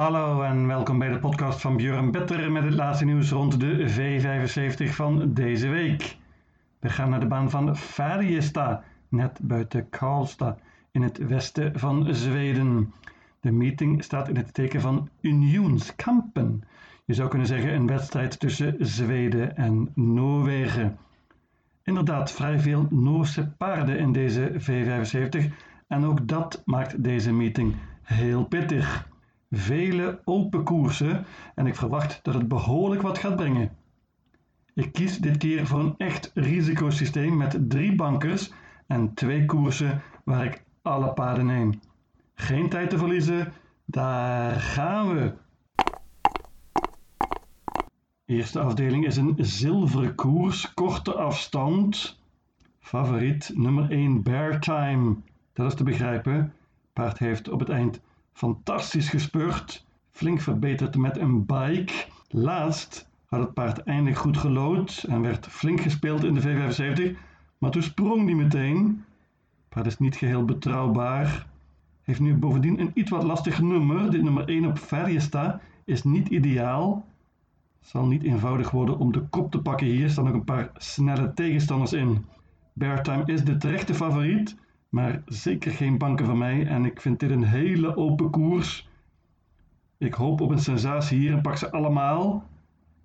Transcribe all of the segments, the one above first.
Hallo en welkom bij de podcast van Björn Better met het laatste nieuws rond de V75 van deze week. We gaan naar de baan van Färjestad, net buiten Karlstad, in het westen van Zweden. De meeting staat in het teken van Unionskampen. Je zou kunnen zeggen een wedstrijd tussen Zweden en Noorwegen. Inderdaad, vrij veel Noorse paarden in deze V75 en ook dat maakt deze meeting heel pittig. Vele open koersen en ik verwacht dat het behoorlijk wat gaat brengen. Ik kies dit keer voor een echt risicosysteem met drie bankers en twee koersen waar ik alle paarden neem. Geen tijd te verliezen, daar gaan we. Eerste afdeling is een zilveren koers, korte afstand. Favoriet nummer 1 Bear Time. Dat is te begrijpen. Paard heeft op het eind fantastisch gespurt, flink verbeterd met een bike. Laatst had het paard eindelijk goed gelood en werd flink gespeeld in de V75, maar toen sprong hij meteen. Paard is niet geheel betrouwbaar. Heeft nu bovendien een iets wat lastig nummer. Dit nummer 1 op Ferjesta is niet ideaal. Zal niet eenvoudig worden om de kop te pakken. Hier staan nog een paar snelle tegenstanders in. Beartime is de terechte favoriet, maar zeker geen banken van mij en ik vind dit een hele open koers. Ik hoop op een sensatie hier en pak ze allemaal.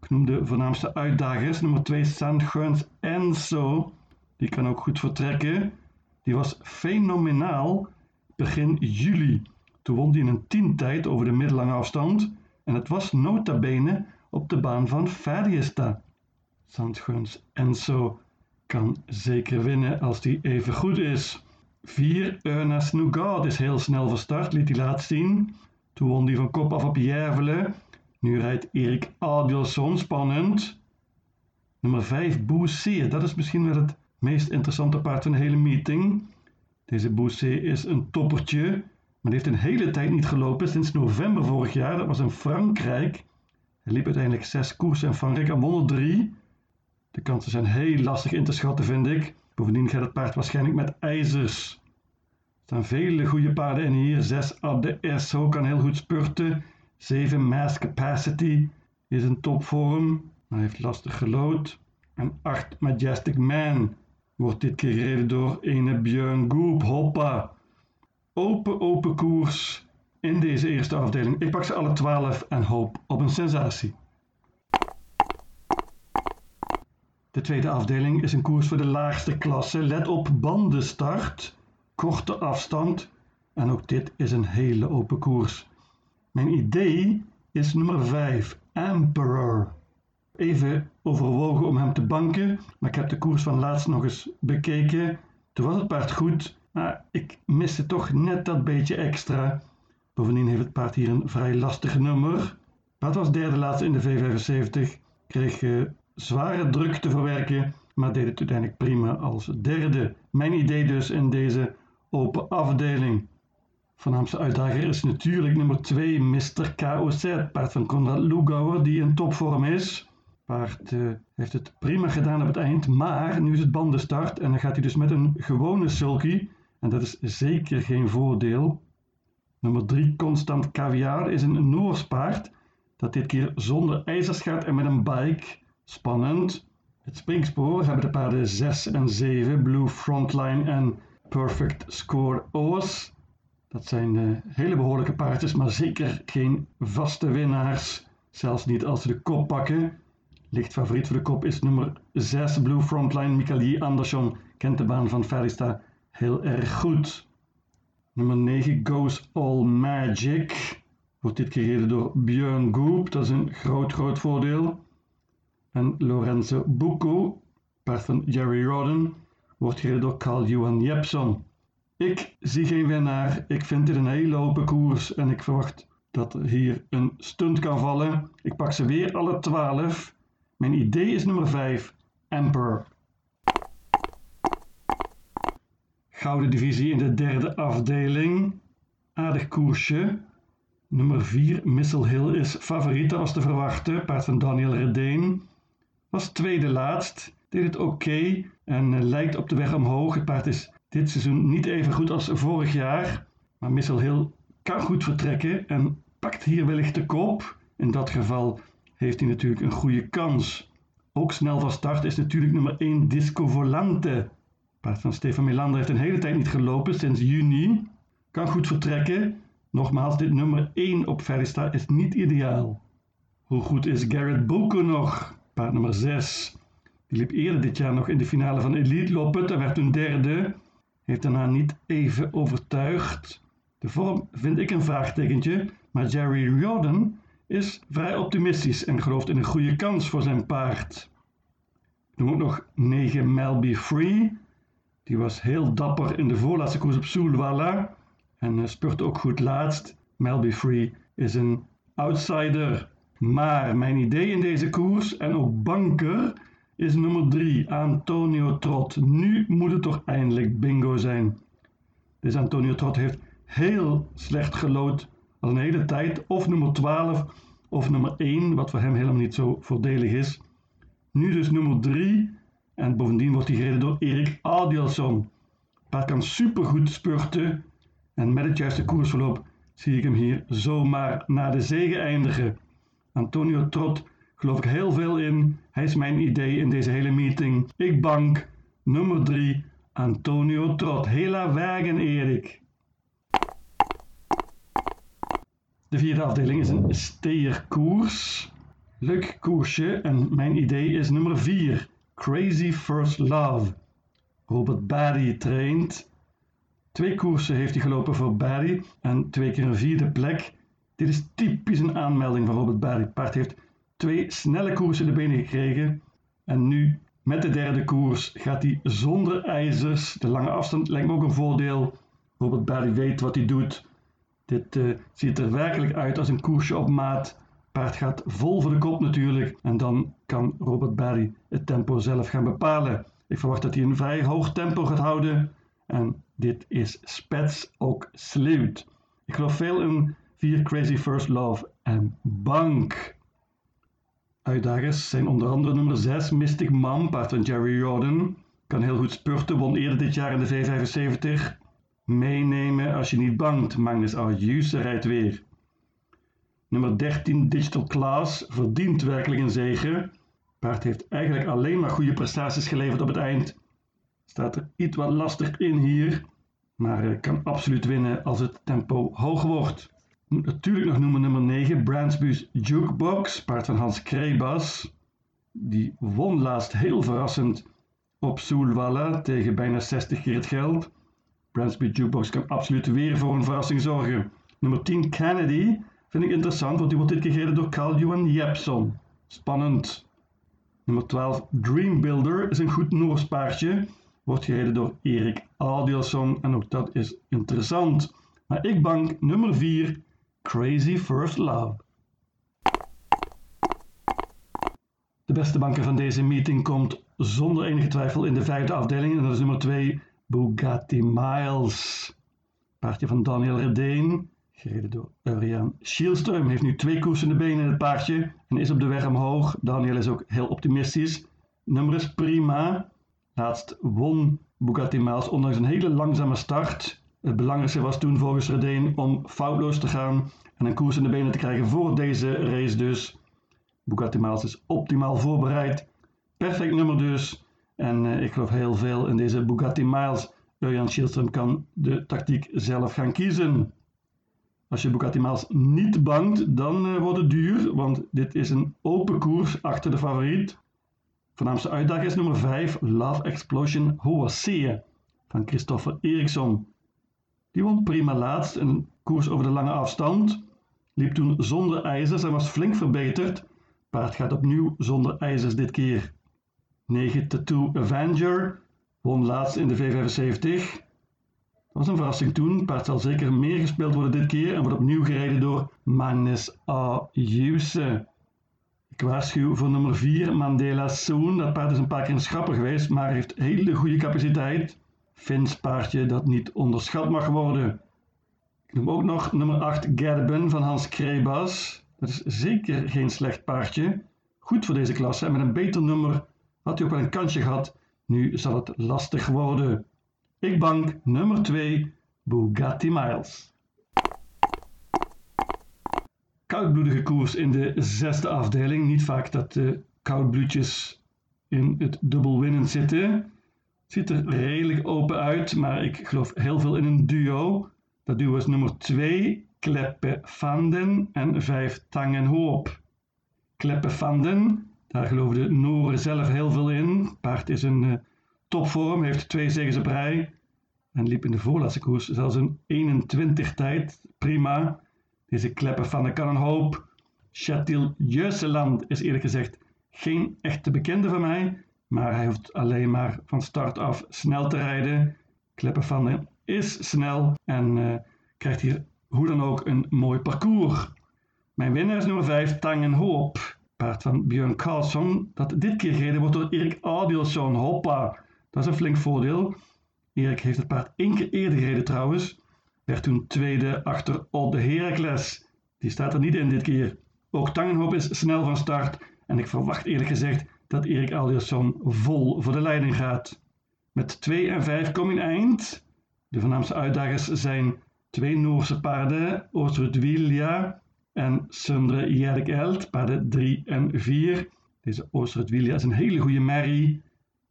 Ik noem de voornaamste uitdagers. Nummer 2 Sandgurns Enzo. Die kan ook goed vertrekken. Die was fenomenaal begin juli. Toen won hij in een tientijd over de middellange afstand. En het was nota bene op de baan van Färjestad. Sandgurns Enzo kan zeker winnen als die even goed is. 4. Ernest Nougat is heel snel verstart, liet hij laten zien. Toen won hij van kop af op Järvelen. Nu rijdt Erik Adielson spannend. Nummer 5, Boussier. Dat is misschien wel het meest interessante paard van de hele meeting. Deze Boussier is een toppertje, maar heeft een hele tijd niet gelopen sinds november vorig jaar. Dat was in Frankrijk. Hij liep uiteindelijk zes koersen en Frankrijk en won er. De kansen zijn heel lastig in te schatten, vind ik. Bovendien gaat het paard waarschijnlijk met ijzers. Er staan vele goede paarden in hier. 6 Abde Esso kan heel goed spurten. 7 Mass Capacity is in topvorm, maar heeft lastig gelood. En 8 Majestic Man wordt dit keer gereden door ene Björn Goop. Hoppa! Open, open koers in deze eerste afdeling. Ik pak ze alle 12 en hoop op een sensatie. De tweede afdeling is een koers voor de laagste klasse. Let op bandenstart, korte afstand en ook dit is een hele open koers. Mijn idee is nummer 5, Emperor. Even overwogen om hem te banken, maar ik heb de koers van laatst nog eens bekeken. Toen was het paard goed, maar ik miste toch net dat beetje extra. Bovendien heeft het paard hier een vrij lastig nummer. Het paard was derde laatste in de V75, kreeg uh, zware druk te verwerken, maar deed het uiteindelijk prima als derde. Mijn idee dus in deze open afdeling. Voornaamste uitdager is natuurlijk nummer 2, Mr. KOZ, paard van Konrad Lugauer, die in topvorm is. Paard uh, heeft het prima gedaan op het eind, maar nu is het bandenstart en dan gaat hij dus met een gewone sulky. En dat is zeker geen voordeel. Nummer 3, Constant Caviar, is een Noors paard dat dit keer zonder ijzers gaat en met een bike. Spannend. Het springspoor hebben de paarden 6 en 7, Blue Frontline en Perfect Score O's. Dat zijn uh, hele behoorlijke paardjes, maar zeker geen vaste winnaars. Zelfs niet als ze de kop pakken. Licht favoriet voor de kop is nummer 6, Blue Frontline. Michael Andersson kent de baan van Ferrista heel erg goed. Nummer 9, Goes All Magic. Wordt dit gereden door Björn Goop. Dat is een groot, groot voordeel. En Lorenzo Bucco, paard van Jerry Rodden, wordt gereden door Carl-Johan Jepson. Ik zie geen winnaar. Ik vind dit een hele open koers en ik verwacht dat er hier een stunt kan vallen. Ik pak ze weer alle 12. Mijn idee is nummer 5, Emperor. Gouden divisie in de derde afdeling. Aardig koersje. Nummer 4, Missile Hill, is favoriet, als te verwachten. Paard van Daniel Redeen. Was tweede laatst. Deed het oké en uh, lijkt op de weg omhoog. Het paard is dit seizoen niet even goed als vorig jaar. Maar Missile Hill kan goed vertrekken. En pakt hier wellicht de kop. In dat geval heeft hij natuurlijk een goede kans. Ook snel van start is natuurlijk nummer 1 Disco Volante. Paard van Stefan Melander heeft een hele tijd niet gelopen, sinds juni. Kan goed vertrekken. Nogmaals, dit nummer 1 op Ferrista is niet ideaal. Hoe goed is Garrett Boko nog? Paard nummer 6. Die liep eerder dit jaar nog in de finale van Elite Loppet en werd toen derde. Heeft daarna niet even overtuigd. De vorm vind ik een vraagtekentje, maar Jerry Jordan is vrij optimistisch en gelooft in een goede kans voor zijn paard. Dan ook nog 9 Melby Free. Die was heel dapper in de voorlaatste koers op Soulwalla en uh, spurte ook goed laatst. Melby Free is een outsider. Maar mijn idee in deze koers en ook banker is nummer 3, Antonio Trot. Nu moet het toch eindelijk bingo zijn. Deze Antonio Trot heeft heel slecht gelood al een hele tijd. Of nummer 12 of nummer 1, wat voor hem helemaal niet zo voordelig is. Nu dus nummer 3 en bovendien wordt hij gereden door Erik Adielson. Paard kan supergoed spurten en met het juiste koersverloop zie ik hem hier zomaar naar de zege eindigen. Antonio Trot geloof ik heel veel in. Hij is mijn idee in deze hele meeting. Ik bank nummer 3 Antonio Trot. Hela wagen Erik. De vierde afdeling is een steerkoers. Leuk koersje en mijn idee is nummer 4. Crazy First Love. Robert Barry traint. Twee koersen heeft hij gelopen voor Barry en twee keer een vierde plek. Dit is typisch een aanmelding van Robert Barry. Paard heeft twee snelle koersen de benen gekregen. En nu met de derde koers gaat hij zonder ijzers. De lange afstand lijkt me ook een voordeel. Robert Barry weet wat hij doet. Dit uh, ziet er werkelijk uit als een koersje op maat. Paard gaat vol voor de kop natuurlijk. En dan kan Robert Barry het tempo zelf gaan bepalen. Ik verwacht dat hij een vrij hoog tempo gaat houden. En dit is spets ook sluit. Ik geloof veel in 4 Crazy First Love en Bank. Uitdagers zijn onder andere nummer 6 Mystic Mom, paard van Jerry Jordan. Kan heel goed spurten, won eerder dit jaar in de V75. Meenemen als je niet bangt, Magnus Arjuse rijdt weer. Nummer 13 Digital Class verdient werkelijk een zege. Paard heeft eigenlijk alleen maar goede prestaties geleverd op het eind. Staat er iets wat lastig in hier, maar eh, kan absoluut winnen als het tempo hoog wordt. Moet natuurlijk nog noemen nummer 9, Brandsby's Jukebox, paard van Hans Krebas. Die won laatst heel verrassend op Soelwalla tegen bijna 60 keer het geld. Brandsby Jukebox kan absoluut weer voor een verrassing zorgen. Nummer 10, Kennedy, vind ik interessant, want die wordt dit keer door Carl Johan Jepson. Spannend. Nummer 12, Dream Builder, is een goed Noors paardje. Wordt gereden door Erik Adielson en ook dat is interessant. Maar ik bank nummer 4, Crazy First Love. De beste banker van deze meeting komt zonder enige twijfel in de vijfde afdeling en dat is nummer 2 Bugatti Miles. Paardje van Daniel Redeen, gereden door Urian Schielström, heeft nu twee koersen in de benen in het paardje en is op de weg omhoog. Daniel is ook heel optimistisch. Nummer is prima. Laatst won Bugatti Miles ondanks een hele langzame start. Het belangrijkste was toen volgens Redeen om foutloos te gaan en een koers in de benen te krijgen voor deze race dus. Bugatti Miles is optimaal voorbereid. Perfect nummer dus. En uh, ik geloof heel veel in deze Bugatti Miles. Jan Schielström kan de tactiek zelf gaan kiezen. Als je Bugatti Miles niet bangt, dan uh, wordt het duur, want dit is een open koers achter de favoriet. Voornaamste uitdager is nummer 5, Love Explosion Hoasea van Christopher Eriksson. Die won prima laatst een koers over de lange afstand. Liep toen zonder ijzers en was flink verbeterd. Paard gaat opnieuw zonder ijzers dit keer. 9 Tattoo Avenger won laatst in de V75. Dat was een verrassing toen. Paard zal zeker meer gespeeld worden dit keer en wordt opnieuw gereden door Magnus A. Juse. Ik waarschuw voor nummer 4 Mandela Soon. Dat paard is een paar keer een schapper geweest, maar heeft hele goede capaciteit. Fins paardje dat niet onderschat mag worden. Ik noem ook nog nummer 8 Gerben van Hans Krebas. Dat is zeker geen slecht paardje. Goed voor deze klasse en met een beter nummer had hij ook wel een kansje gehad. Nu zal het lastig worden. Ik bank nummer 2 Bugatti Miles. koudbloedige koers in de zesde afdeling. Niet vaak dat de koudbloedjes in het dubbel winnen zitten. Ziet er redelijk open uit, maar ik geloof heel veel in een duo. Dat duo is nummer 2, Kleppe Vanden en 5 Tangenhoop. Kleppe Vanden, daar geloven de Noren zelf heel veel in. Paard is een uh, topvorm, heeft twee zegens op rij. En liep in de voorlaatste koers zelfs een 21 tijd. Prima. Deze Kleppe Vanden kan een hoop. Chatil Jeuseland is eerlijk gezegd geen echte bekende van mij. Maar hij hoeft alleen maar van start af snel te rijden. Kleppe Vanden is snel en uh, krijgt hier hoe dan ook een mooi parcours. Mijn winnaar is nummer 5, Tangen Hoop. Paard van Björn Karlsson, dat dit keer gereden wordt door Erik Adielsson. Hoppa, dat is een flink voordeel. Erik heeft het paard één keer eerder gereden trouwens. Werd toen tweede achter Odd de Heracles. Die staat er niet in dit keer. Ook Tangenhoop is snel van start. En ik verwacht eerlijk gezegd dat Erik Adielsson vol voor de leiding gaat. Met 2 en 5 kom in eind. De voornaamste uitdagers zijn twee Noorse paarden, Oostrud Vilja en Sundre Jerk Eld, paarden 3 en 4. Deze Oostrud Vilja is een hele goede merrie,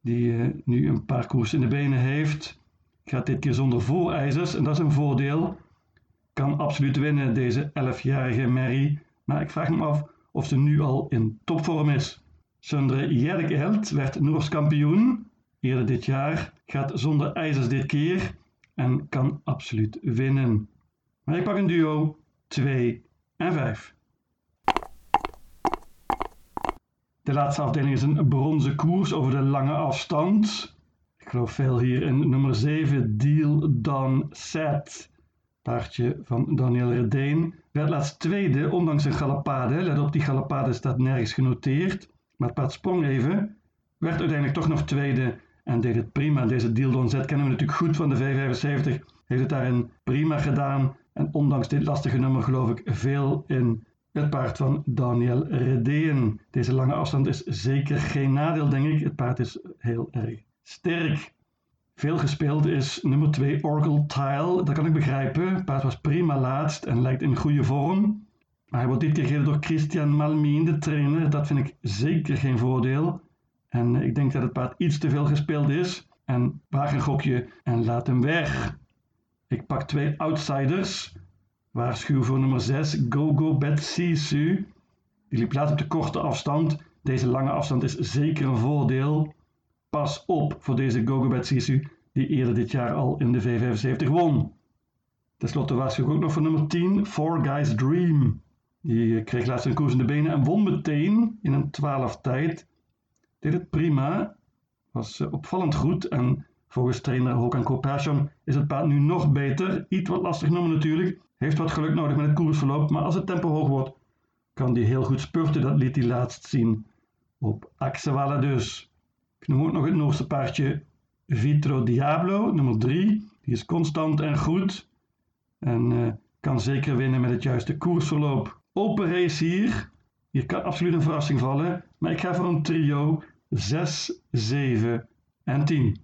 die uh, nu een paar koers in de benen heeft. Gaat dit keer zonder voorijzers en dat is een voordeel. Kan absoluut winnen, deze 11-jarige merrie, maar ik vraag me af of ze nu al in topvorm is. Sundre Jerk Eld werd Noors kampioen eerder dit jaar, gaat zonder ijzers dit keer en kan absoluut winnen. Maar ik pak een duo 2 en 5. De laatste afdeling is een bronzen koers over de lange afstand. Ik geloof veel hier in nummer 7, Deal Done Set. Paardje van Daniel Redeen. Werd laatst tweede, ondanks een galopade. Let op, die galopade staat nergens genoteerd. Maar paard sprong even. Werd uiteindelijk toch nog tweede en deed het prima. Deze deal Don Z kennen we natuurlijk goed van de V75. Heeft het daarin prima gedaan. En ondanks dit lastige nummer geloof ik veel in het paard van Daniel Redeen. Deze lange afstand is zeker geen nadeel, denk ik. Het paard is heel erg sterk. Veel gespeeld is nummer 2 Oracle Tile. Dat kan ik begrijpen. Het paard was prima laatst en lijkt in goede vorm. Maar hij wordt dit keer gereden door Christian Malmien, de trainer. Dat vind ik zeker geen voordeel. En ik denk dat het paard iets te veel gespeeld is. En waag een gokje en laat hem weg. Ik pak twee outsiders. Waarschuw voor nummer 6, Go Go Bet Sisu. Die liep laat op de korte afstand. Deze lange afstand is zeker een voordeel. Pas op voor deze Go Go Bet Sisu, die eerder dit jaar al in de V75 won. Ten slotte waarschuw ik ook nog voor nummer 10, Four Guys Dream. Die kreeg laatst een koers in de benen en won meteen in een 12 tijd deed het prima, was eh, opvallend goed en volgens trainer Håkan Kopasjon is het paard nu nog beter. Iets wat lastig noemen natuurlijk, heeft wat geluk nodig met het koersverloop, maar als het tempo hoog wordt, kan die heel goed spurten. Dat liet hij laatst zien op Axewalla dus. Ik noem ook nog het Noorse paardje Vitro Diablo, nummer 3. Die is constant en goed en uh, kan zeker winnen met het juiste koersverloop. Open race hier. Hier kan absoluut een verrassing vallen, maar ik ga voor een trio 6, 7 en 10.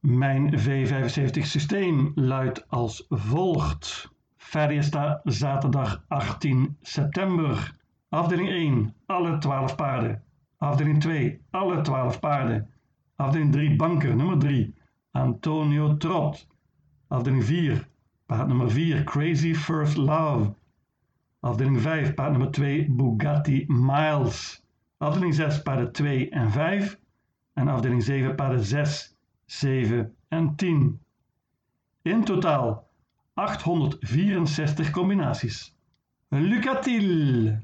Mijn V75 systeem luidt als volgt. Fiesta zaterdag 18 september. Afdeling 1, alle 12 paarden. Afdeling 2, alle 12 paarden. Afdeling 3, banker nummer 3, Antonio Trot. Afdeling 4, paard nummer 4, Crazy First Love. Afdeling 5, paard nummer 2, Bugatti Miles. Afdeling 6, paarden 2 en 5. En afdeling 7, paarden 6, 7 en 10. In totaal 864 combinaties. Lucatil!